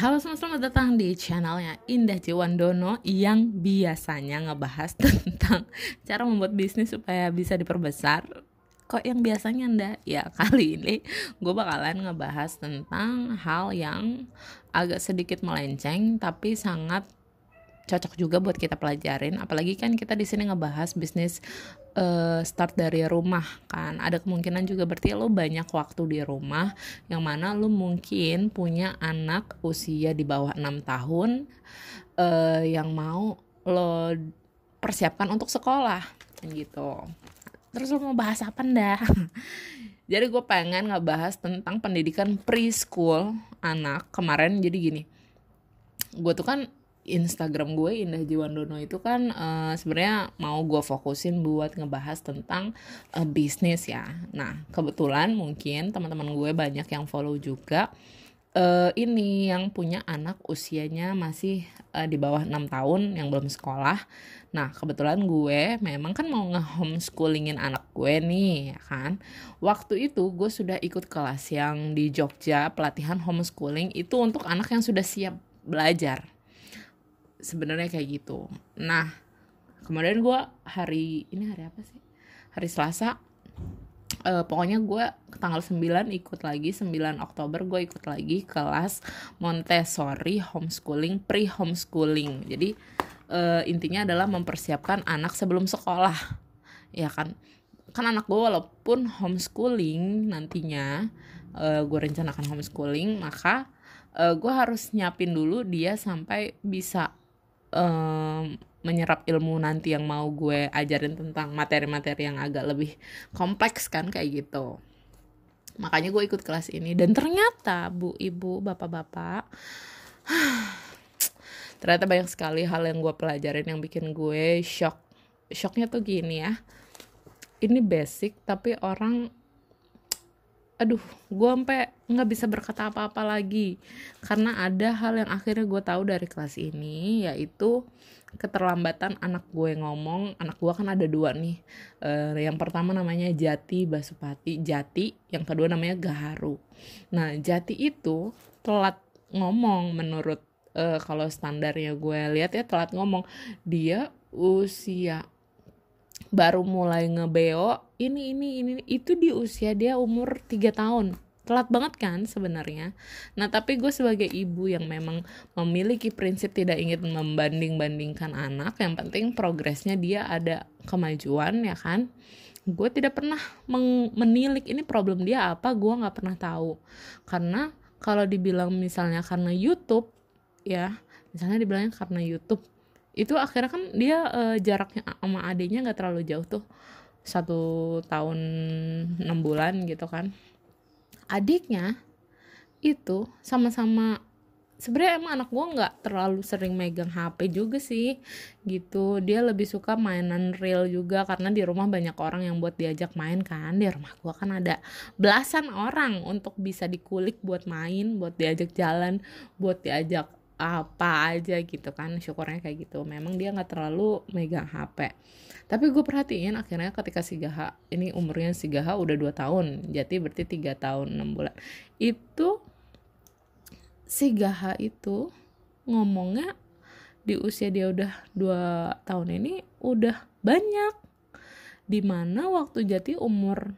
Halo semua, selamat datang di channelnya Indah Jiwandono yang biasanya ngebahas tentang cara membuat bisnis supaya bisa diperbesar. Kok yang biasanya ndak? Ya kali ini gue bakalan ngebahas tentang hal yang agak sedikit melenceng tapi sangat cocok juga buat kita pelajarin. Apalagi kan kita di sini ngebahas bisnis uh, start dari rumah kan. Ada kemungkinan juga berarti lo banyak waktu di rumah yang mana lo mungkin punya anak usia di bawah enam tahun uh, yang mau lo persiapkan untuk sekolah gitu. Terus lo mau bahas apa ndak jadi gue pengen ngebahas tentang pendidikan preschool anak. Kemarin jadi gini gue tuh kan Instagram gue Indah Jiwandono itu kan uh, sebenarnya mau gue fokusin buat ngebahas tentang uh, bisnis ya. Nah kebetulan mungkin teman-teman gue banyak yang follow juga uh, ini yang punya anak usianya masih uh, di bawah 6 tahun yang belum sekolah. Nah, kebetulan gue memang kan mau nge-homeschoolingin anak gue nih, ya kan. Waktu itu gue sudah ikut kelas yang di Jogja, pelatihan homeschooling itu untuk anak yang sudah siap belajar sebenarnya kayak gitu. Nah kemudian gue hari ini hari apa sih? Hari Selasa uh, pokoknya gue tanggal 9 ikut lagi 9 Oktober gue ikut lagi kelas Montessori homeschooling pre homeschooling jadi uh, intinya adalah mempersiapkan anak sebelum sekolah ya kan? Kan anak gue walaupun homeschooling nantinya uh, gue rencanakan homeschooling maka uh, gue harus nyiapin dulu dia sampai bisa um, menyerap ilmu nanti yang mau gue ajarin tentang materi-materi yang agak lebih kompleks kan kayak gitu. Makanya gue ikut kelas ini. Dan ternyata bu ibu bapak-bapak ternyata banyak sekali hal yang gue pelajarin yang bikin gue shock. Shocknya tuh gini ya. Ini basic tapi orang aduh gue sampai nggak bisa berkata apa-apa lagi. Karena ada hal yang akhirnya gue tahu dari kelas ini yaitu keterlambatan anak gue ngomong anak gue kan ada dua nih. Uh, yang pertama namanya Jati Basupati Jati yang kedua namanya Gaharu. Nah Jati itu telat ngomong menurut uh, kalau standarnya gue lihat ya telat ngomong. Dia usia baru mulai ngebeo ini ini ini itu di usia dia umur 3 tahun. Telat banget kan sebenarnya. Nah tapi gue sebagai ibu yang memang memiliki prinsip tidak ingin membanding-bandingkan anak yang penting progresnya dia ada kemajuan ya kan? Gue tidak pernah menilik ini problem dia apa gue nggak pernah tahu. Karena kalau dibilang misalnya karena YouTube ya misalnya dibilangnya karena YouTube itu akhirnya kan dia uh, jaraknya sama adiknya nggak terlalu jauh tuh. Satu tahun enam bulan gitu kan. Adiknya itu sama-sama sebenarnya emang anak gue nggak terlalu sering megang HP juga sih gitu. Dia lebih suka mainan real juga karena di rumah banyak orang yang buat diajak main kan. Di rumah gue kan ada belasan orang untuk bisa dikulik buat main buat diajak jalan buat diajak apa aja gitu kan syukurnya kayak gitu. Memang dia nggak terlalu megang HP tapi gue perhatiin akhirnya ketika si Gaha ini umurnya si Gaha udah 2 tahun jadi berarti tiga tahun 6 bulan. Itu si Gaha itu ngomongnya di usia dia udah 2 tahun ini udah banyak. Di mana waktu Jati umur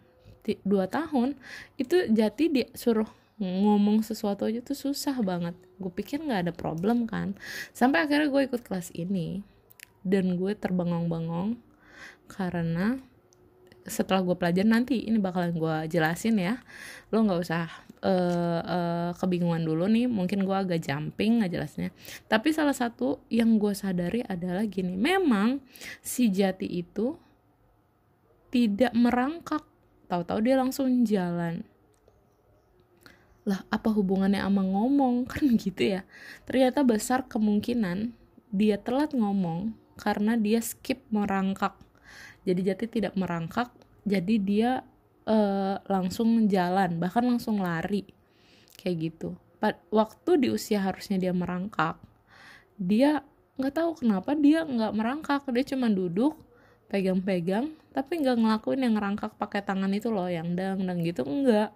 2 tahun itu Jati disuruh ngomong sesuatu aja tuh susah banget. Gue pikir nggak ada problem kan. Sampai akhirnya gue ikut kelas ini. Dan gue terbengong-bengong karena setelah gue pelajar nanti ini bakalan gue jelasin ya. Lo nggak usah uh, uh, kebingungan dulu nih. Mungkin gue agak jumping nggak jelasnya. Tapi salah satu yang gue sadari adalah gini. Memang si jati itu tidak merangkak. Tahu-tahu dia langsung jalan lah apa hubungannya sama ngomong? Kan gitu ya. Ternyata besar kemungkinan dia telat ngomong karena dia skip merangkak. Jadi jati tidak merangkak jadi dia uh, langsung jalan bahkan langsung lari. Kayak gitu. Waktu di usia harusnya dia merangkak dia nggak tahu kenapa dia nggak merangkak. Dia cuma duduk pegang-pegang tapi nggak ngelakuin yang ngerangkak pakai tangan itu loh yang dang dang gitu enggak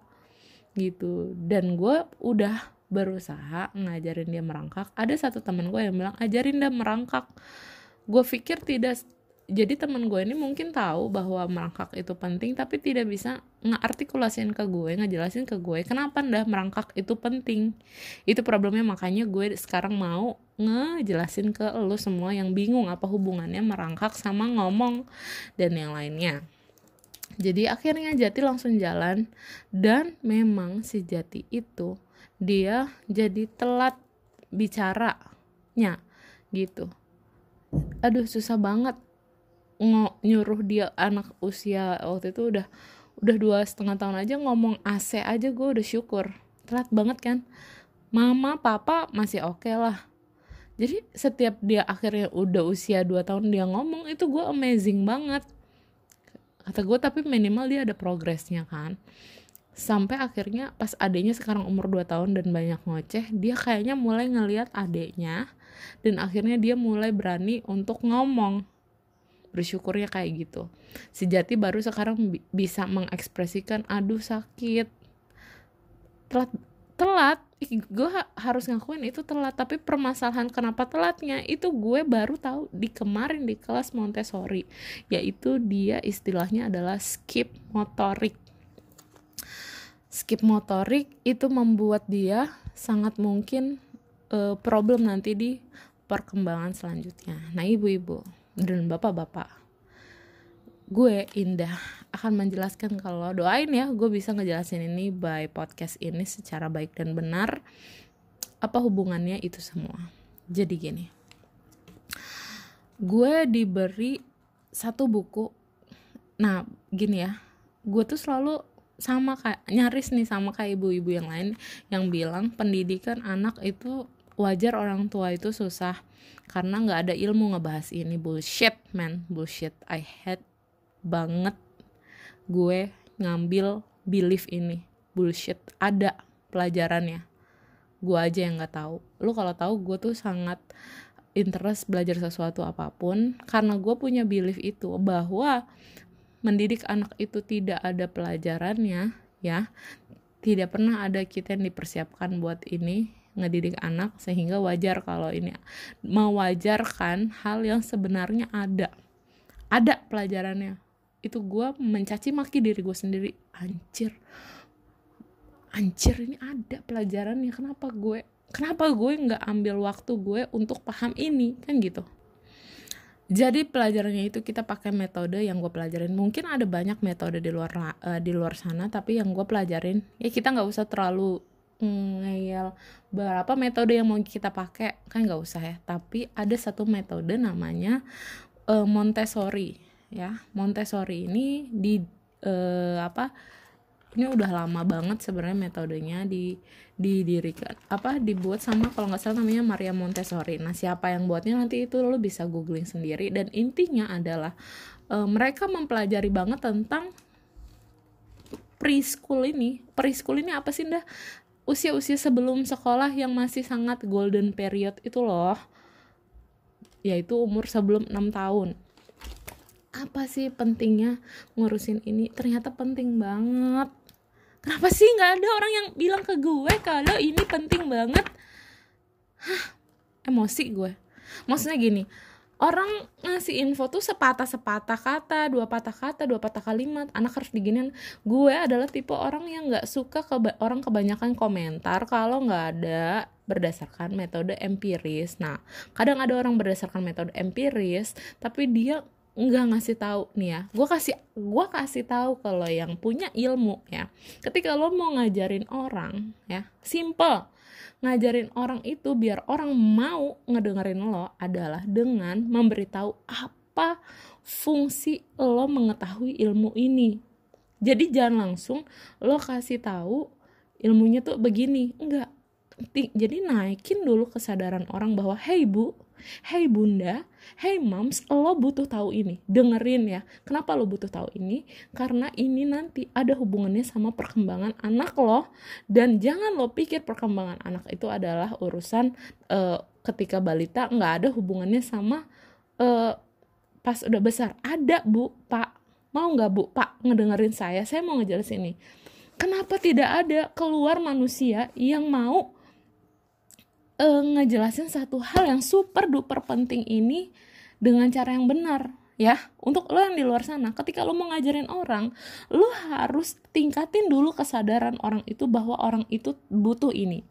gitu. Dan gue udah berusaha ngajarin dia merangkak. Ada satu temen gue yang bilang ajarin dia merangkak. Gue pikir tidak jadi temen gue ini mungkin tahu bahwa merangkak itu penting tapi tidak bisa ngeartikulasiin ke gue ngejelasin ke gue kenapa ndah merangkak itu penting? Itu problemnya makanya gue sekarang mau ngejelasin ke lo semua yang bingung apa hubungannya merangkak sama ngomong dan yang lainnya jadi akhirnya Jati langsung jalan. Dan memang si Jati itu dia jadi telat bicaranya gitu. Aduh susah banget ngo nyuruh dia anak usia waktu itu udah udah dua setengah tahun aja ngomong AC aja gue udah syukur. Telat banget kan? Mama papa masih oke okay lah. Jadi setiap dia akhirnya udah usia dua tahun dia ngomong itu gue amazing banget kata gue tapi minimal dia ada progresnya kan. Sampai akhirnya pas adiknya sekarang umur 2 tahun dan banyak ngoceh dia kayaknya mulai ngeliat adiknya dan akhirnya dia mulai berani untuk ngomong. Bersyukurnya kayak gitu. Si Jati baru sekarang bi bisa mengekspresikan aduh sakit. Telat telat gue ha harus ngakuin itu telat tapi permasalahan kenapa telatnya itu gue baru tahu di kemarin di kelas Montessori yaitu dia istilahnya adalah skip motorik. Skip motorik itu membuat dia sangat mungkin uh, problem nanti di perkembangan selanjutnya. Nah ibu-ibu dan bapak-bapak gue Indah akan menjelaskan kalau doain ya gue bisa ngejelasin ini by podcast ini secara baik dan benar. Apa hubungannya itu semua? Jadi gini gue diberi satu buku. Nah gini ya gue tuh selalu sama kayak nyaris nih sama kayak ibu-ibu yang lain yang bilang pendidikan anak itu wajar orang tua itu susah karena nggak ada ilmu ngebahas ini. Bullshit man. Bullshit. I hate banget gue ngambil belief ini. Bullshit. Ada pelajarannya. Gue aja yang nggak tahu. Lu kalau tahu gue tuh sangat interest belajar sesuatu apa pun karena gue punya belief itu bahwa mendidik anak itu tidak ada pelajarannya ya. Tidak pernah ada kita yang dipersiapkan buat ini ngedidik anak sehingga wajar kalau ini mewajarkan hal yang sebenarnya ada. Ada pelajarannya itu gue mencaci maki diri gue sendiri. Anjir. Anjir ini ada pelajarannya. Kenapa gue kenapa gue nggak ambil waktu gue untuk paham ini? Kan gitu. Jadi pelajarannya itu kita pakai metode yang gue pelajarin. Mungkin ada banyak metode di luar uh, di luar sana tapi yang gue pelajarin ya kita nggak usah terlalu ngeyel berapa metode yang mau kita pakai. Kan nggak usah ya. Tapi ada satu metode namanya uh, Montessori ya Montessori ini di uh, apa ini udah lama banget sebenarnya metodenya di didirikan apa dibuat sama kalau nggak salah namanya Maria Montessori. Nah siapa yang buatnya nanti itu lo bisa googling sendiri. Dan intinya adalah uh, mereka mempelajari banget tentang preschool ini. Preschool ini apa sih dah usia-usia sebelum sekolah yang masih sangat golden period itu loh. Yaitu umur sebelum 6 tahun apa sih pentingnya ngurusin ini? Ternyata penting banget. Kenapa sih nggak ada orang yang bilang ke gue kalau ini penting banget? Hah, emosi gue. Maksudnya gini orang ngasih info tuh sepatah sepatah kata dua patah kata dua patah kalimat anak harus diginin gue adalah tipe orang yang nggak suka ke orang kebanyakan komentar kalau nggak ada berdasarkan metode empiris. Nah kadang ada orang berdasarkan metode empiris tapi dia nggak ngasih tahu nih ya gue kasih gue kasih tahu kalau yang punya ilmu ya ketika lo mau ngajarin orang ya simple ngajarin orang itu biar orang mau ngedengerin lo adalah dengan memberitahu apa fungsi lo mengetahui ilmu ini. Jadi jangan langsung lo kasih tahu ilmunya tuh begini, enggak. Jadi naikin dulu kesadaran orang bahwa hey bu, Hey bunda, hey moms, lo butuh tahu ini. Dengerin ya. Kenapa lo butuh tahu ini? Karena ini nanti ada hubungannya sama perkembangan anak lo. Dan jangan lo pikir perkembangan anak itu adalah urusan uh, ketika balita nggak ada hubungannya sama uh, pas udah besar. Ada bu, pak. Mau nggak bu, pak ngedengerin saya? Saya mau ngejelasin ini. Kenapa tidak ada keluar manusia yang mau uh, ngejelasin satu hal yang super duper penting ini dengan cara yang benar ya untuk lo yang di luar sana ketika lo mau ngajarin orang lo harus tingkatin dulu kesadaran orang itu bahwa orang itu butuh ini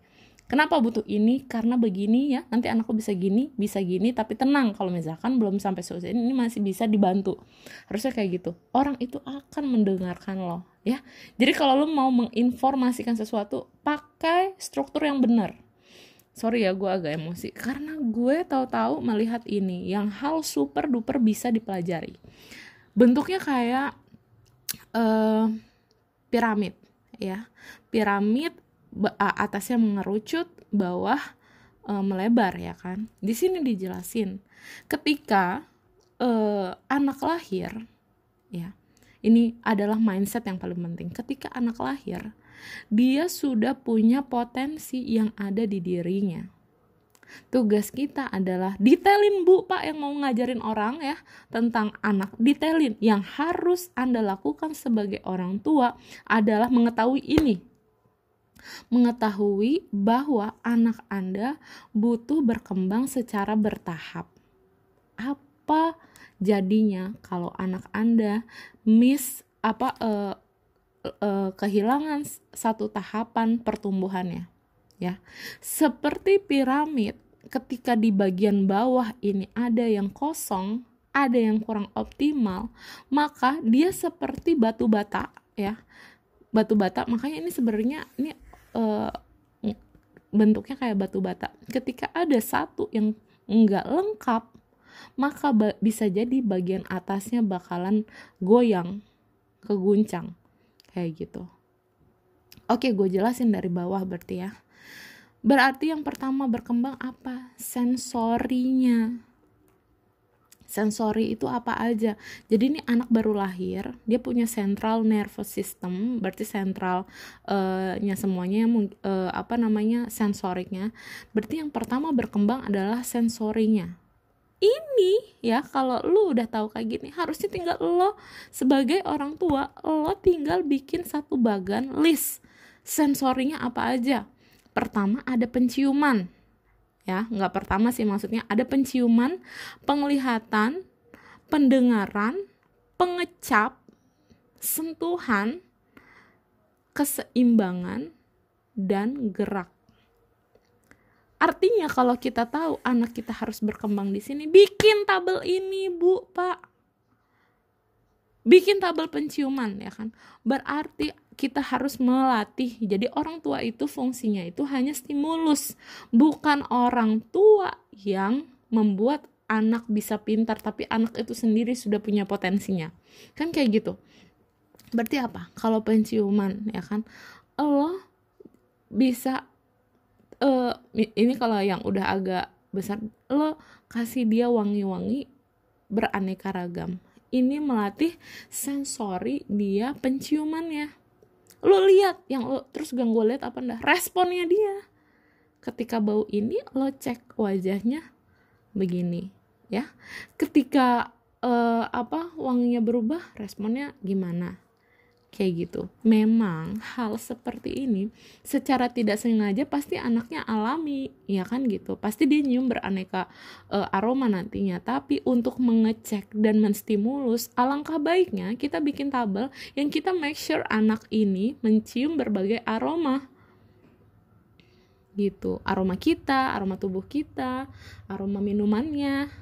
Kenapa butuh ini? Karena begini ya, nanti anakku bisa gini, bisa gini, tapi tenang kalau misalkan belum sampai selesai ini masih bisa dibantu. Harusnya kayak gitu. Orang itu akan mendengarkan lo, ya. Jadi kalau lo mau menginformasikan sesuatu, pakai struktur yang benar. Sorry ya, gue agak emosi karena gue tahu-tahu melihat ini yang hal super duper bisa dipelajari. Bentuknya kayak uh, piramid, ya. Piramid atasnya mengerucut, bawah e, melebar ya kan. Di sini dijelasin ketika e, anak lahir ya. Ini adalah mindset yang paling penting. Ketika anak lahir, dia sudah punya potensi yang ada di dirinya. Tugas kita adalah detailin bu pak yang mau ngajarin orang ya tentang anak detailin yang harus anda lakukan sebagai orang tua adalah mengetahui ini mengetahui bahwa anak Anda butuh berkembang secara bertahap. Apa jadinya kalau anak Anda miss apa uh, uh, kehilangan satu tahapan pertumbuhannya? Ya. Seperti piramid, ketika di bagian bawah ini ada yang kosong, ada yang kurang optimal, maka dia seperti batu bata ya. Batu bata makanya ini sebenarnya ini uh, bentuknya kayak batu bata. Ketika ada satu yang enggak lengkap, maka bisa jadi bagian atasnya bakalan goyang, keguncang, kayak gitu. Oke, gue jelasin dari bawah berarti ya. Berarti yang pertama berkembang apa? Sensorinya sensori itu apa aja jadi ini anak baru lahir dia punya central nervous system berarti central uh, nya semuanya uh, apa namanya sensoriknya berarti yang pertama berkembang adalah sensorinya ini ya kalau lu udah tahu kayak gini harusnya tinggal lo sebagai orang tua lo tinggal bikin satu bagan list sensorinya apa aja. Pertama ada penciuman. Ya nggak pertama sih maksudnya ada penciuman penglihatan pendengaran pengecap sentuhan keseimbangan dan gerak artinya kalau kita tahu anak kita harus berkembang di sini bikin tabel ini bu pak bikin tabel penciuman ya kan berarti kita harus melatih. Jadi orang tua itu fungsinya itu hanya stimulus, bukan orang tua yang membuat anak bisa pintar tapi anak itu sendiri sudah punya potensinya. Kan kayak gitu. Berarti apa? Kalau penciuman ya kan Allah bisa uh, ini kalau yang udah agak besar lo kasih dia wangi-wangi beraneka ragam. Ini melatih sensori dia penciumannya. Lo lihat yang lo terus gang gue lihat apa ndak responnya dia. Ketika bau ini lo cek wajahnya begini ya. Ketika uh, apa wanginya berubah responnya gimana kayak gitu. Memang hal seperti ini secara tidak sengaja pasti anaknya alami, ya kan gitu. Pasti dia nyium beraneka uh, aroma nantinya. Tapi untuk mengecek dan menstimulus, alangkah baiknya kita bikin tabel yang kita make sure anak ini mencium berbagai aroma gitu aroma kita aroma tubuh kita aroma minumannya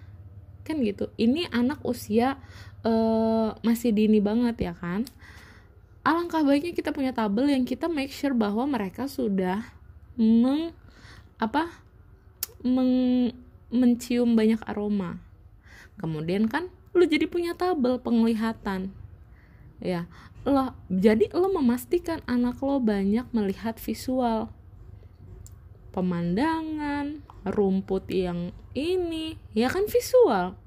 kan gitu ini anak usia uh, masih dini banget ya kan alangkah baiknya kita punya tabel yang kita make sure bahwa mereka sudah meng apa meng, mencium banyak aroma. Kemudian kan lu jadi punya tabel penglihatan. Ya lo jadi lo memastikan anak lo banyak melihat visual. Pemandangan rumput yang ini ya kan visual.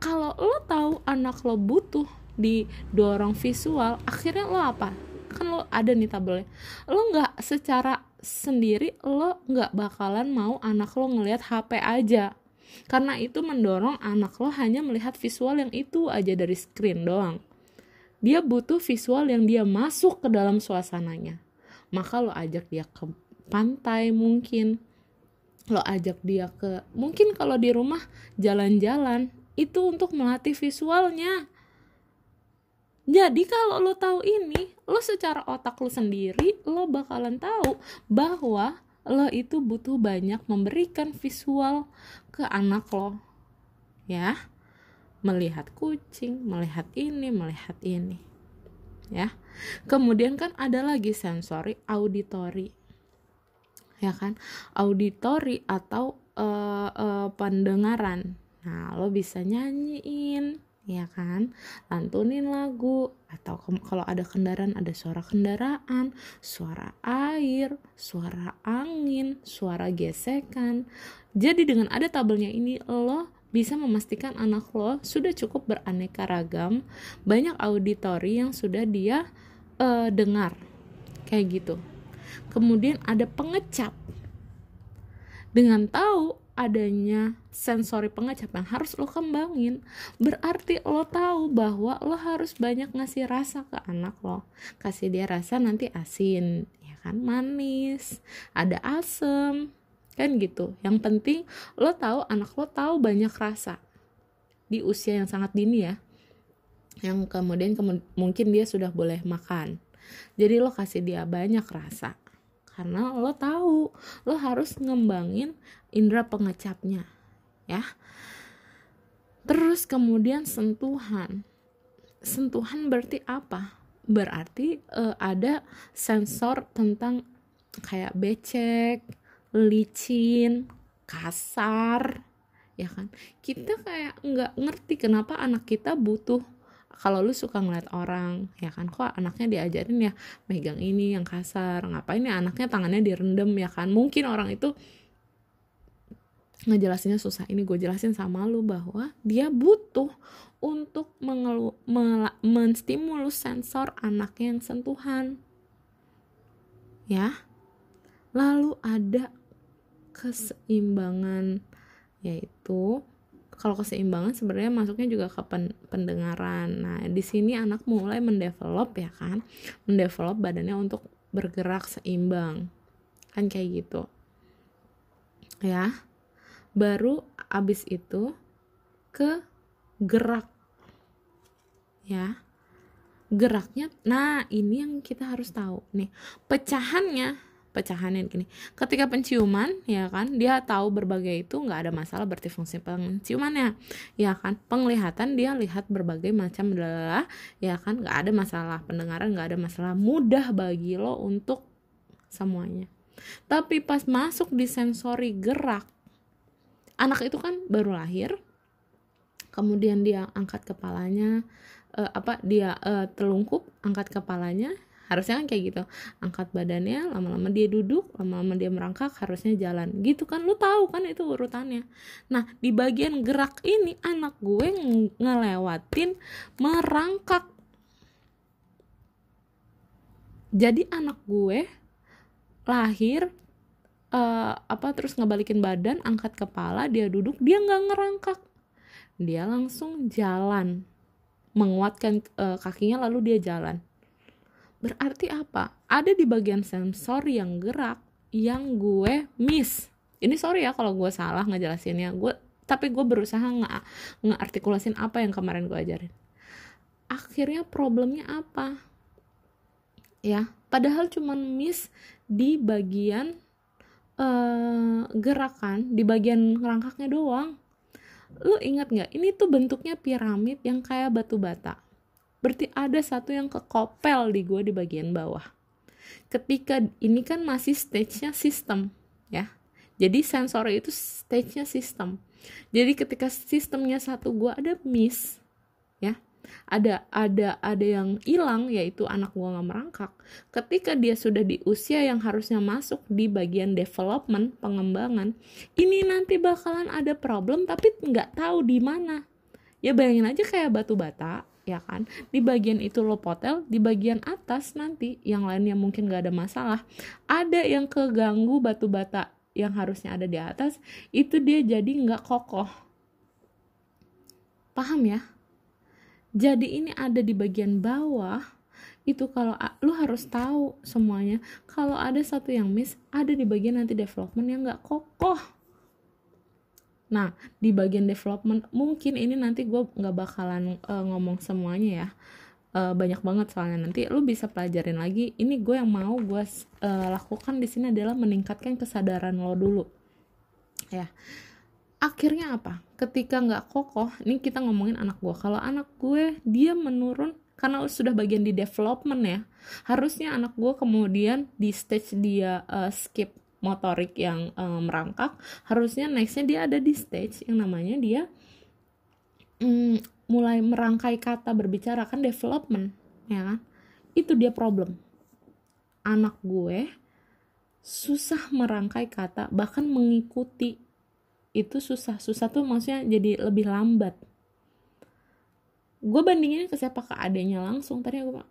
Kalau lo tahu anak lo butuh didorong visual akhirnya lo apa? Kan lo ada nih tabelnya. Lo nggak secara sendiri lo nggak bakalan mau anak lo ngelihat HP aja. Karena itu mendorong anak lo hanya melihat visual yang itu aja dari screen doang. Dia butuh visual yang dia masuk ke dalam suasananya. Maka lo ajak dia ke pantai mungkin. Lo ajak dia ke mungkin kalau di rumah jalan-jalan itu untuk melatih visualnya jadi kalau lo tahu ini lo secara otak lo sendiri lo bakalan tahu bahwa lo itu butuh banyak memberikan visual ke anak lo. Ya melihat kucing melihat ini melihat ini. Ya kemudian kan ada lagi sensori auditory ya kan? Auditori atau uh, uh, pendengaran. Nah lo bisa nyanyiin ya kan? Lantunin lagu. Atau kalau ada kendaraan ada suara kendaraan suara air suara angin suara gesekan. Jadi dengan ada tabelnya ini lo bisa memastikan anak lo sudah cukup beraneka ragam banyak auditori yang sudah dia uh, dengar. Kayak gitu. Kemudian ada pengecap. Dengan tahu adanya sensori pengecap yang harus lo kembangin. Berarti lo tahu bahwa lo harus banyak ngasih rasa ke anak lo. Kasih dia rasa nanti asin ya kan? Manis ada asem kan gitu. Yang penting lo tahu anak lo tahu banyak rasa di usia yang sangat dini ya. Yang kemudian kemu mungkin dia sudah boleh makan. Jadi lo kasih dia banyak rasa. Karena lo tahu lo harus ngembangin indera pengecapnya ya. Terus kemudian sentuhan. Sentuhan berarti apa? Berarti uh, ada sensor tentang kayak becek licin kasar ya kan? Kita kayak nggak ngerti kenapa anak kita butuh kalau lu suka ngeliat orang ya kan? Kok anaknya diajarin ya megang ini yang kasar ngapain ya anaknya tangannya direndam ya kan? Mungkin orang itu ngejelasinnya susah ini gue jelasin sama lu bahwa dia butuh untuk mengelu, menstimulus sensor anaknya yang sentuhan ya lalu ada keseimbangan yaitu kalau keseimbangan sebenarnya masuknya juga ke pen, pendengaran. Nah, di sini anak mulai mendevelop ya kan, mendevelop badannya untuk bergerak seimbang. Kan kayak gitu. Ya. Baru abis itu ke gerak. Ya. Geraknya, nah ini yang kita harus tahu nih. Pecahannya pecahannya gini ketika penciuman ya kan dia tahu berbagai itu nggak ada masalah berarti fungsi penciumannya ya kan penglihatan dia lihat berbagai macam adalah ya kan nggak ada masalah pendengaran nggak ada masalah mudah bagi lo untuk semuanya tapi pas masuk di sensori gerak anak itu kan baru lahir kemudian dia angkat kepalanya uh, apa dia uh, telungkup angkat kepalanya harusnya kan kayak gitu. Angkat badannya lama-lama dia duduk lama-lama dia merangkak harusnya jalan. Gitu kan lu tahu kan itu urutannya. Nah di bagian gerak ini anak gue ngelewatin merangkak. Jadi anak gue lahir uh, apa terus ngebalikin badan angkat kepala dia duduk dia nggak ngerangkak dia langsung jalan menguatkan uh, kakinya lalu dia jalan Berarti apa? Ada di bagian sensor yang gerak yang gue miss. Ini sorry ya kalau gue salah ngejelasinnya. Gue tapi gue berusaha nggak ngeartikulasin apa yang kemarin gue ajarin. Akhirnya problemnya apa? Ya, padahal cuman miss di bagian uh, gerakan, di bagian rangkaknya doang. Lu ingat nggak? Ini tuh bentuknya piramid yang kayak batu bata. Berarti ada satu yang kekopel di gue di bagian bawah. Ketika ini kan masih stage-nya sistem ya. Jadi sensor itu stage-nya sistem. Jadi ketika sistemnya satu gue ada miss ya ada ada ada yang hilang yaitu anak gue nggak merangkak ketika dia sudah di usia yang harusnya masuk di bagian development pengembangan ini nanti bakalan ada problem tapi nggak tahu di mana. Ya bayangin aja kayak batu bata ya kan? Di bagian itu lo potel di bagian atas nanti yang lainnya mungkin gak ada masalah ada yang keganggu batu bata yang harusnya ada di atas itu dia jadi nggak kokoh. Paham ya jadi ini ada di bagian bawah itu kalau lu harus tahu semuanya. Kalau ada satu yang miss ada di bagian nanti development yang nggak kokoh. Nah di bagian development mungkin ini nanti gue nggak bakalan uh, ngomong semuanya ya. Uh, banyak banget soalnya. Nanti lu bisa pelajarin lagi. Ini gue yang mau gue uh, lakukan di sini adalah meningkatkan kesadaran lo dulu. Ya akhirnya apa? Ketika nggak kokoh ini kita ngomongin anak gue kalau anak gue dia menurun karena sudah bagian di development ya. Harusnya anak gue kemudian di stage dia uh, skip motorik yang uh, merangkak harusnya nextnya dia ada di stage yang namanya dia um, mulai merangkai kata berbicara kan development ya kan? Itu dia problem. Anak gue susah merangkai kata bahkan mengikuti itu susah. Susah tuh maksudnya jadi lebih lambat. Gue bandingin ke siapa? Ke adanya langsung. Tadi gue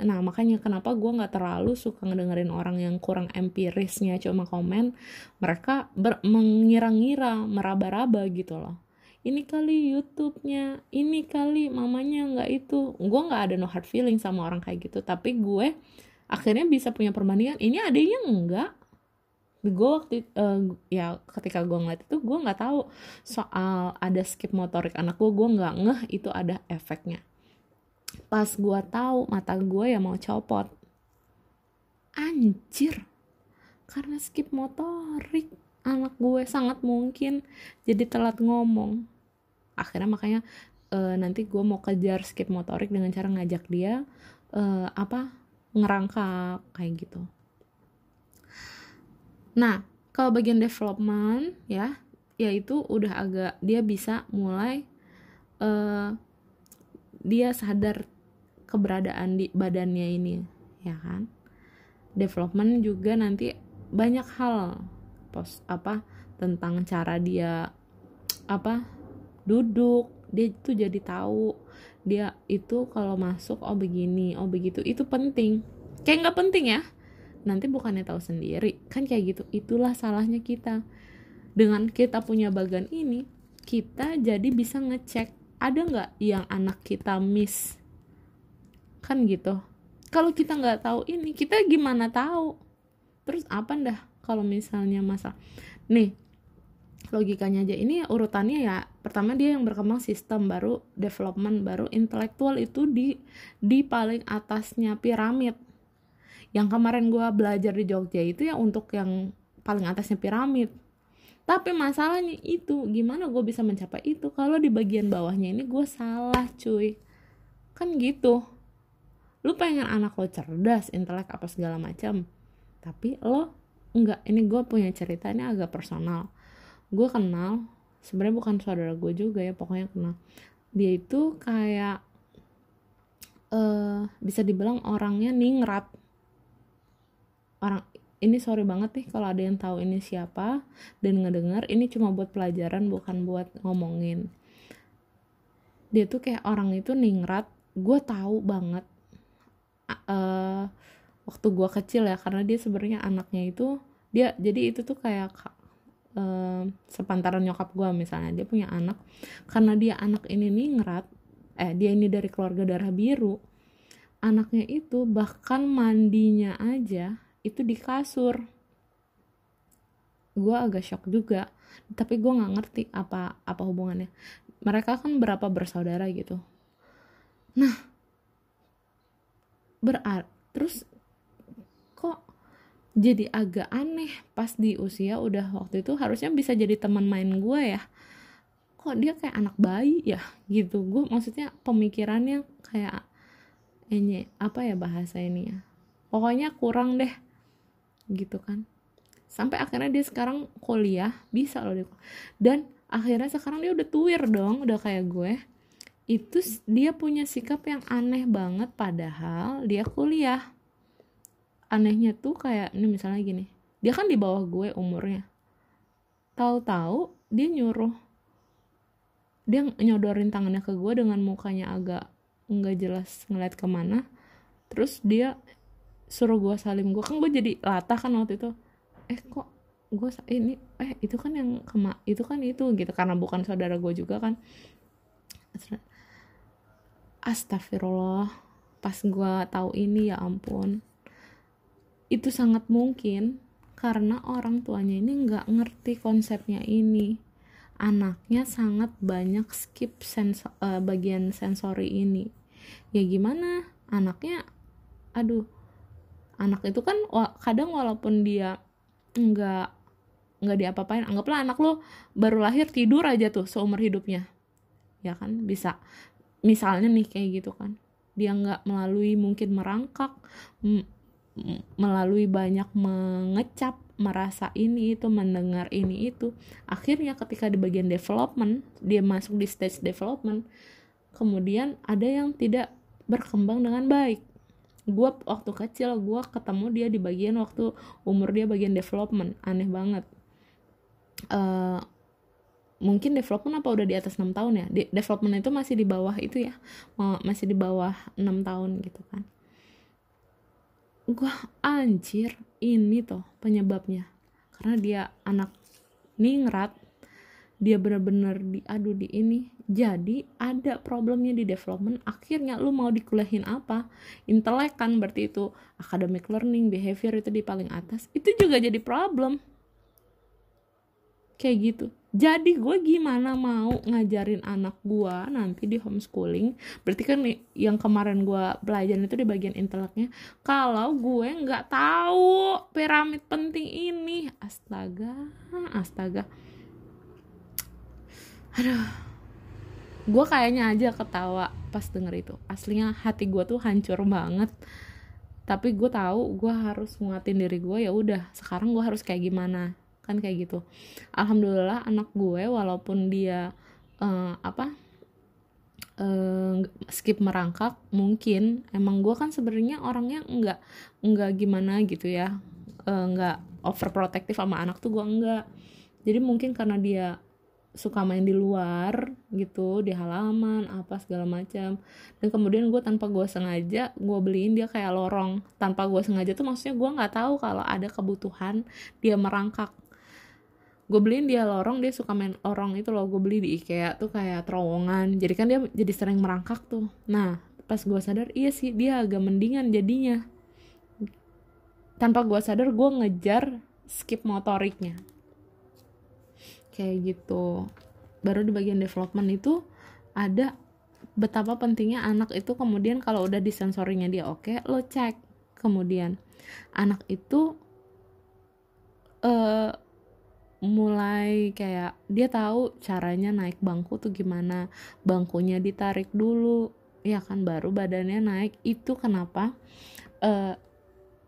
nah makanya kenapa gue nggak terlalu suka ngedengerin orang yang kurang empirisnya cuma komen? Mereka mengira-ngira meraba-raba gitu loh. Ini kali YouTube-nya ini kali mamanya nggak itu. Gue nggak ada no hard feeling sama orang kayak gitu. Tapi gue akhirnya bisa punya perbandingan ini adanya enggak gue waktu uh, ya ketika gue ngeliat itu gue nggak tahu soal ada skip motorik anak gue gue nggak ngeh itu ada efeknya. Pas gue tahu mata gue ya mau copot. Anjir! Karena skip motorik anak gue sangat mungkin jadi telat ngomong. Akhirnya makanya uh, nanti gue mau kejar skip motorik dengan cara ngajak dia uh, apa ngerangkak kayak gitu Nah, kalau bagian development ya, yaitu udah agak dia bisa mulai uh, dia sadar keberadaan di badannya ini, ya kan? Development juga nanti banyak hal pos apa tentang cara dia apa duduk dia itu jadi tahu dia itu kalau masuk oh begini oh begitu itu penting kayak nggak penting ya nanti bukannya tahu sendiri. Kan kayak gitu. Itulah salahnya kita. Dengan kita punya bagan ini kita jadi bisa ngecek ada nggak yang anak kita miss? Kan gitu. Kalau kita nggak tahu ini kita gimana tahu? Terus apa dah kalau misalnya masa nih logikanya aja. Ini urutannya ya pertama dia yang berkembang sistem baru development baru intelektual itu di di paling atasnya piramid yang kemarin gue belajar di Jogja itu ya untuk yang paling atasnya piramid. Tapi masalahnya itu gimana gue bisa mencapai itu? Kalau di bagian bawahnya ini gue salah cuy. Kan gitu. Lu pengen anak lo cerdas intelek apa segala macam. Tapi lo enggak. Ini gue punya cerita ini agak personal. Gue kenal sebenarnya bukan saudara gue juga ya pokoknya kenal. Dia itu kayak uh, bisa dibilang orangnya ningrat orang ini sorry banget nih kalau ada yang tahu ini siapa dan ngedenger ini cuma buat pelajaran bukan buat ngomongin. Dia tuh kayak orang itu ningrat gue tahu banget. Uh, waktu gue kecil ya karena dia sebenarnya anaknya itu dia jadi itu tuh kayak uh, sepantaran nyokap gue misalnya dia punya anak. Karena dia anak ini ningrat eh dia ini dari keluarga darah biru anaknya itu bahkan mandinya aja itu di kasur. Gue agak shock juga tapi gue nggak ngerti apa apa hubungannya. Mereka kan berapa bersaudara gitu. Nah berart terus kok jadi agak aneh pas di usia udah waktu itu harusnya bisa jadi teman main gue ya. Kok dia kayak anak bayi ya? Gitu. Gue maksudnya pemikirannya kayak ini apa ya bahasa ini ya pokoknya kurang deh gitu kan. Sampai akhirnya dia sekarang kuliah bisa loh dia dan akhirnya sekarang dia udah tuir dong udah kayak gue. Itu dia punya sikap yang aneh banget padahal dia kuliah. Anehnya tuh kayak ini misalnya gini dia kan di bawah gue umurnya. Tahu-tahu dia nyuruh dia nyodorin tangannya ke gue dengan mukanya agak nggak jelas ngeliat ke mana. Terus dia suruh gue salim gue kan gue jadi latah kan waktu itu. Eh kok gue ini eh itu kan yang kema itu kan itu gitu. Karena bukan saudara gue juga kan. Astagfirullah pas gue tahu ini ya ampun. Itu sangat mungkin karena orang tuanya ini nggak ngerti konsepnya ini. Anaknya sangat banyak skip sens uh, bagian sensori ini. Ya gimana? Anaknya aduh anak itu kan kadang walaupun dia nggak nggak diapa-apain anggaplah anak lo baru lahir tidur aja tuh seumur hidupnya. Ya kan? Bisa. Misalnya nih kayak gitu kan. Dia nggak melalui mungkin merangkak melalui banyak mengecap merasa ini itu mendengar ini itu. Akhirnya ketika di bagian development dia masuk di stage development kemudian ada yang tidak berkembang dengan baik gue waktu kecil gue ketemu dia di bagian waktu umur dia bagian development. Aneh banget. Uh, mungkin development apa udah di atas enam tahun ya? Di, development itu masih di bawah itu ya? Masih di bawah enam tahun gitu kan. Gue anjir ini tuh penyebabnya. Karena dia anak ningrat dia benar-benar diadu di ini. Jadi ada problemnya di development. Akhirnya lu mau dikuliahin apa? Intelek kan berarti itu academic learning behavior itu di paling atas. Itu juga jadi problem. Kayak gitu. Jadi gue gimana mau ngajarin anak gue nanti di homeschooling? Berarti kan yang kemarin gue pelajarin itu di bagian inteleknya. Kalau gue nggak tahu piramid penting ini. Astaga astaga aduh. Gue kayaknya aja ketawa pas denger itu. Aslinya hati gue tuh hancur banget. Tapi gue tahu gue harus nguatin diri gue ya udah. Sekarang gue harus kayak gimana? Kan kayak gitu. Alhamdulillah anak gue walaupun dia uh, apa uh, skip merangkak mungkin emang gue kan sebenarnya orangnya nggak nggak gimana gitu ya. Uh, nggak overprotective sama anak tuh gue enggak jadi mungkin karena dia suka main di luar gitu di halaman apa segala macam. Dan kemudian gue tanpa gue sengaja gue beliin dia kayak lorong. Tanpa gue sengaja tuh maksudnya gue nggak tahu kalau ada kebutuhan dia merangkak. Gue beliin dia lorong dia suka main lorong itu loh. Gue beli di IKEA tuh kayak terowongan. Jadi kan dia jadi sering merangkak tuh. Nah pas gue sadar iya sih dia agak mendingan jadinya. Tanpa gue sadar gue ngejar skip motoriknya kayak gitu. Baru di bagian development itu ada betapa pentingnya anak itu kemudian kalau udah di sensorinya dia oke lo cek kemudian. Anak itu uh, mulai kayak dia tahu caranya naik bangku tuh gimana bangkunya ditarik dulu ya kan baru badannya naik. Itu kenapa uh,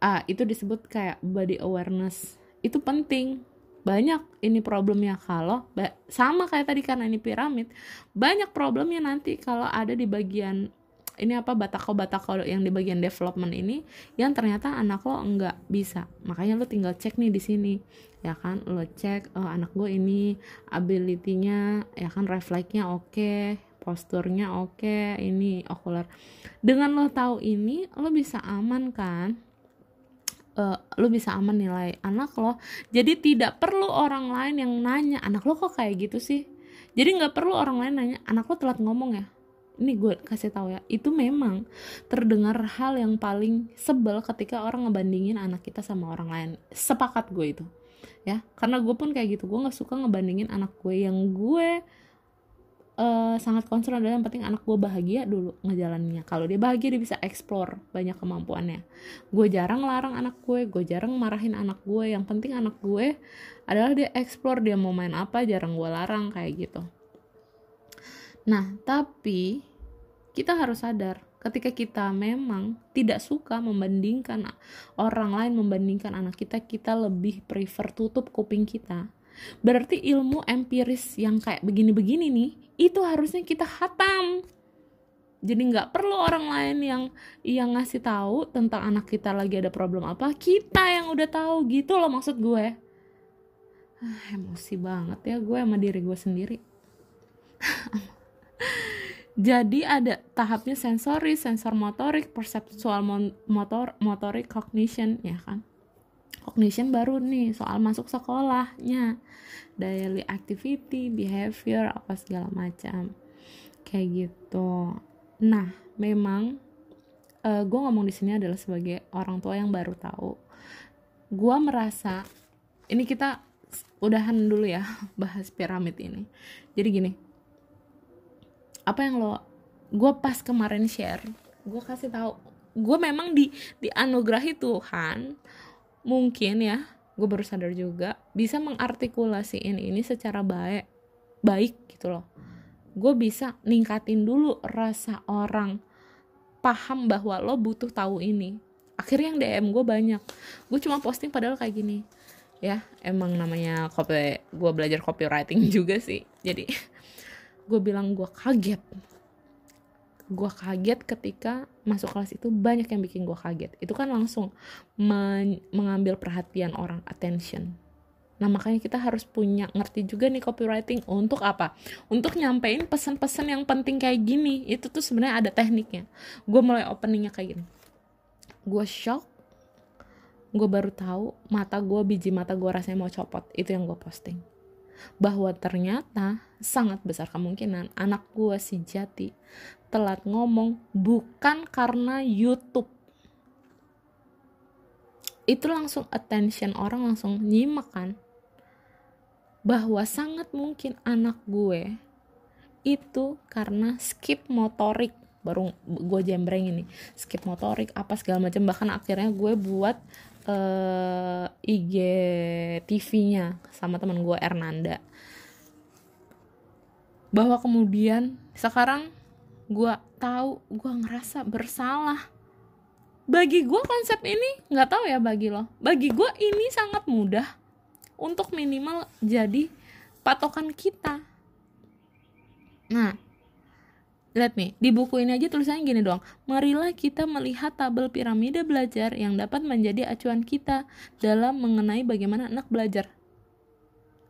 ah itu disebut kayak body awareness. Itu penting banyak ini problemnya kalau sama kayak tadi karena ini piramid banyak problemnya nanti kalau ada di bagian ini apa batako batako yang di bagian development ini yang ternyata anak lo enggak bisa. Makanya lo tinggal cek nih di sini ya kan? Lo cek oh, anak gue ini ability-nya ya kan refleksnya oke okay, posturnya oke okay, ini okuler dengan lo tahu ini lo bisa aman kan uh, lo bisa aman nilai anak lo. Jadi tidak perlu orang lain yang nanya anak lo kok kayak gitu sih? Jadi nggak perlu orang lain nanya anak lo telat ngomong ya? Ini gue kasih tahu ya itu memang terdengar hal yang paling sebel ketika orang ngebandingin anak kita sama orang lain. Sepakat gue itu ya. Karena gue pun kayak gitu gue nggak suka ngebandingin anak gue yang gue uh, sangat concern adalah yang penting anak gue bahagia dulu ngejalaninnya. Kalau dia bahagia dia bisa explore banyak kemampuannya. Gue jarang larang anak gue gue jarang marahin anak gue. Yang penting anak gue adalah dia explore dia mau main apa jarang gue larang kayak gitu. Nah tapi kita harus sadar ketika kita memang tidak suka membandingkan orang lain membandingkan anak kita kita lebih prefer tutup kuping kita berarti ilmu empiris yang kayak begini-begini nih itu harusnya kita hatam. Jadi nggak perlu orang lain yang yang ngasih tahu tentang anak kita lagi ada problem apa. Kita yang udah tahu gitu loh maksud gue. Ah, emosi banget ya gue sama diri gue sendiri. Jadi ada tahapnya sensori, sensor motorik, perseptual motor, motorik, cognition, ya kan? Cognition baru nih soal masuk sekolahnya, daily activity, behavior, apa segala macam, kayak gitu. Nah, memang uh, gue ngomong di sini adalah sebagai orang tua yang baru tahu. Gue merasa ini kita udahan dulu ya bahas piramid ini. Jadi gini apa yang lo gue pas kemarin share gue kasih tahu gue memang di dianugerahi Tuhan mungkin ya gue baru sadar juga bisa mengartikulasiin ini secara baik baik gitu loh. Gue bisa ningkatin dulu rasa orang paham bahwa lo butuh tahu ini. Akhirnya yang DM gue banyak. Gue cuma posting padahal kayak gini. Ya emang namanya copy gue belajar copywriting juga sih. Jadi gue bilang gue kaget gue kaget ketika masuk kelas itu banyak yang bikin gue kaget itu kan langsung men mengambil perhatian orang attention Nah, makanya kita harus punya ngerti juga nih copywriting untuk apa? Untuk nyampein pesan-pesan yang penting kayak gini. Itu tuh sebenarnya ada tekniknya. Gue mulai openingnya kayak gini. Gue shock. Gue baru tahu mata gue biji mata gue rasanya mau copot. Itu yang gue posting. Bahwa ternyata sangat besar kemungkinan anak gue si Jati telat ngomong bukan karena YouTube. Itu langsung attention orang langsung nyimak kan? Bahwa sangat mungkin anak gue itu karena skip motorik. Baru gue jembreng ini. Skip motorik apa segala macam. Bahkan akhirnya gue buat uh, eh, IG TV-nya sama teman gue Ernanda bahwa kemudian sekarang gue tahu gue ngerasa bersalah. Bagi gue konsep ini nggak tahu ya bagi lo. Bagi gue ini sangat mudah untuk minimal jadi patokan kita. Nah lihat nih di buku ini aja tulisannya gini doang. Marilah kita melihat tabel piramida belajar yang dapat menjadi acuan kita dalam mengenai bagaimana anak belajar.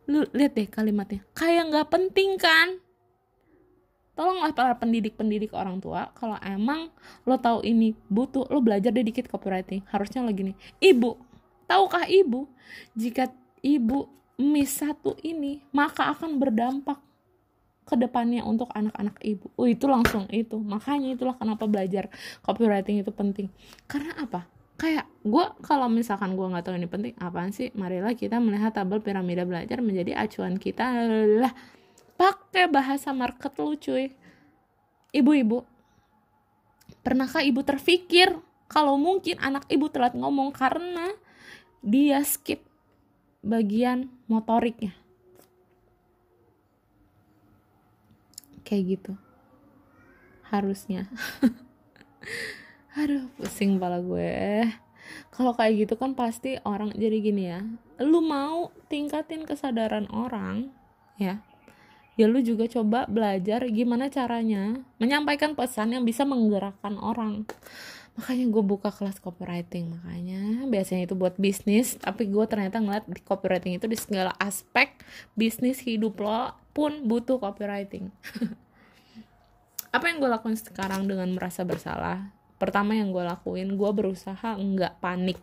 Lu lihat deh kalimatnya. Kayak nggak penting kan? Tolonglah para pendidik-pendidik orang tua kalau emang lo tahu ini butuh lo belajar deh dikit copywriting. Harusnya lagi nih ibu tahukah ibu jika ibu miss satu ini maka akan berdampak ke depannya untuk anak-anak ibu. Oh itu langsung itu. Makanya itulah kenapa belajar copywriting itu penting. Karena apa? Kayak gue kalau misalkan gue nggak tahu ini penting, apaan sih? Marilah kita melihat tabel piramida belajar menjadi acuan kita adalah pakai bahasa market lu cuy. Ibu-ibu, pernahkah ibu terpikir kalau mungkin anak ibu telat ngomong karena dia skip bagian motoriknya kayak gitu. Harusnya. Aduh pusing pala gue. Kalau kayak gitu kan pasti orang jadi gini ya. Lu mau tingkatin kesadaran orang ya ya lu juga coba belajar gimana caranya menyampaikan pesan yang bisa menggerakkan orang. Makanya gue buka kelas copywriting makanya biasanya itu buat bisnis tapi gue ternyata ngeliat di copywriting itu di segala aspek bisnis hidup lo pun butuh copywriting. Apa yang gue lakuin sekarang dengan merasa bersalah? Pertama yang gue lakuin gue berusaha nggak panik.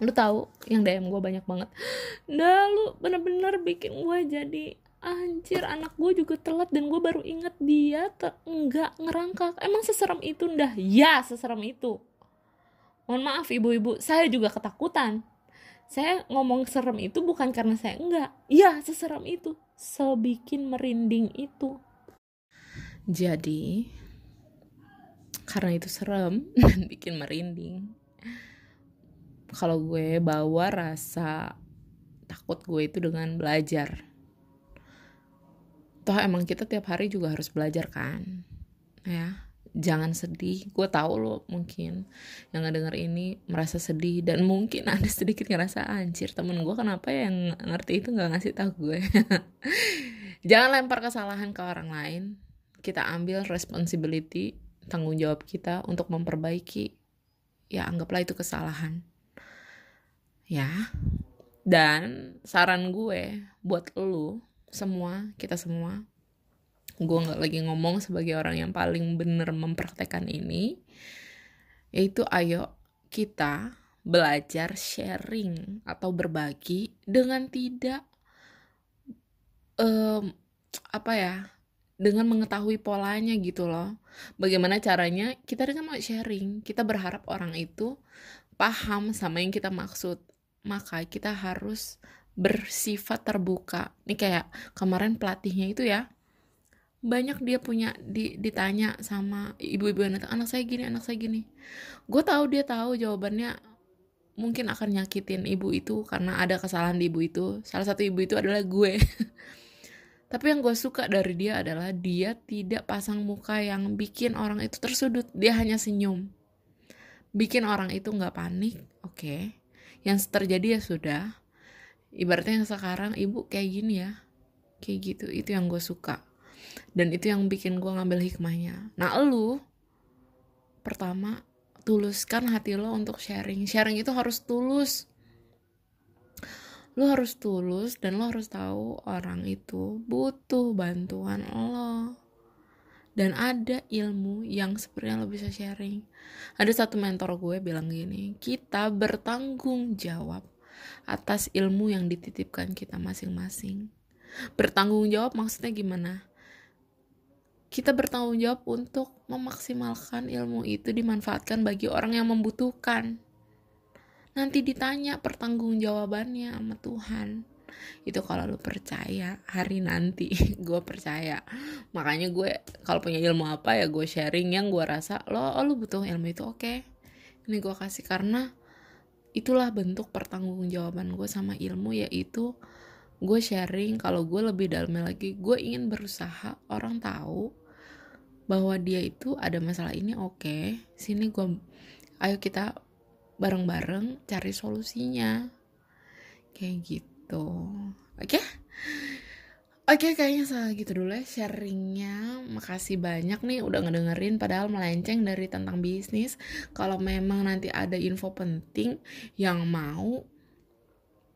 Lu tahu yang DM gue banyak banget. Dah lu bener-bener bikin gue jadi anjir. Anak gue juga telat dan gue baru inget dia nggak ngerangkak. Emang seserem itu ndah? Ya seserem itu. Mohon maaf ibu-ibu. Saya juga ketakutan. Saya ngomong serem itu bukan karena saya enggak ya seserem itu sebikin merinding itu. Jadi karena itu serem dan bikin merinding kalau gue bawa rasa takut gue itu dengan belajar. Toh emang kita tiap hari juga harus belajar kan ya jangan sedih. Gue tahu lo mungkin yang ngedenger ini merasa sedih dan mungkin ada sedikit ngerasa anjir temen gue kenapa yang ngerti itu nggak ngasih tahu gue. Jangan lempar kesalahan ke orang lain. Kita ambil responsibility tanggung jawab kita untuk memperbaiki. Ya anggaplah itu kesalahan. Ya. Dan saran gue buat lo semua kita semua gue nggak lagi ngomong sebagai orang yang paling bener mempraktekkan ini yaitu ayo kita belajar sharing atau berbagi dengan tidak um, apa ya dengan mengetahui polanya gitu loh. Bagaimana caranya kita dengan mau sharing kita berharap orang itu paham sama yang kita maksud maka kita harus bersifat terbuka. Ini kayak kemarin pelatihnya itu ya banyak dia punya di, ditanya sama ibu-ibu datang anak saya gini anak saya gini. Gue tahu dia tahu jawabannya. Mungkin akan nyakitin ibu itu karena ada kesalahan di ibu itu. Salah satu ibu itu adalah gue. Tapi yang gue suka dari dia adalah dia tidak pasang muka yang bikin orang itu tersudut. Dia hanya senyum. Bikin orang itu nggak panik oke. Okay. yang terjadi ya sudah. Ibaratnya yang sekarang ibu kayak gini ya. Kayak gitu itu yang gue suka dan itu yang bikin gue ngambil hikmahnya. Nah lu pertama tuluskan hati lo untuk sharing. Sharing itu harus tulus. Lo harus tulus dan lo harus tahu orang itu butuh bantuan lo. Dan ada ilmu yang sebenarnya lo bisa sharing. Ada satu mentor gue bilang gini kita bertanggung jawab atas ilmu yang dititipkan kita masing-masing. Bertanggung jawab maksudnya gimana kita bertanggung jawab untuk memaksimalkan ilmu itu dimanfaatkan bagi orang yang membutuhkan. Nanti ditanya pertanggungjawabannya sama Tuhan. Itu kalau lu percaya hari nanti, gue percaya. Makanya gue kalau punya ilmu apa ya gue sharing yang gue rasa lo oh, lu butuh ilmu itu oke. Okay. Ini gue kasih karena itulah bentuk pertanggungjawaban gue sama ilmu yaitu gue sharing kalau gue lebih dalam lagi gue ingin berusaha orang tahu bahwa dia itu ada masalah ini oke okay. sini gue ayo kita bareng-bareng cari solusinya kayak gitu oke okay? Oke, okay, kayaknya salah gitu dulu ya sharingnya. Makasih banyak nih udah ngedengerin padahal melenceng dari tentang bisnis. Kalau memang nanti ada info penting yang mau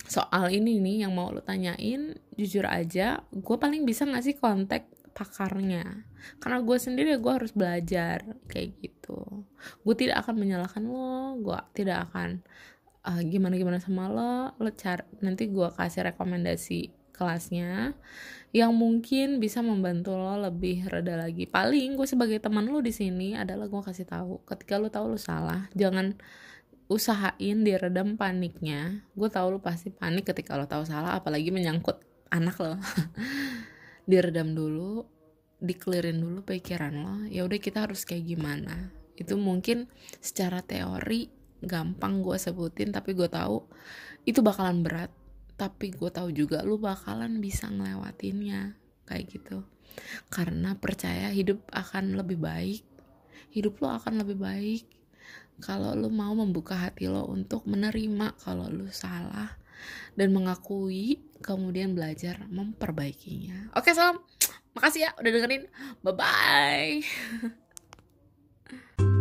soal ini nih yang mau lo tanyain, jujur aja, gue paling bisa ngasih kontak pakarnya karena gue sendiri gue harus belajar kayak gitu. Gue tidak akan menyalahkan lo gue tidak akan uh, gimana gimana sama lo. Lo cari nanti gue kasih rekomendasi kelasnya yang mungkin bisa membantu lo lebih reda lagi. Paling gue sebagai teman lo di sini adalah gue kasih tahu ketika lo tahu lo salah jangan usahain diredam paniknya. Gue tahu lo pasti panik ketika lo tahu salah apalagi menyangkut anak lo diredam dulu dikelirin dulu pikiran lo ya udah kita harus kayak gimana. Itu mungkin secara teori gampang gue sebutin tapi gue tahu itu bakalan berat. Tapi gue tahu juga lu bakalan bisa ngelewatinnya kayak gitu. Karena percaya hidup akan lebih baik hidup lo akan lebih baik. Kalau lo mau membuka hati lo untuk menerima kalau lo salah dan mengakui kemudian belajar memperbaikinya. Oke, salam. Makasih ya udah dengerin. Bye bye.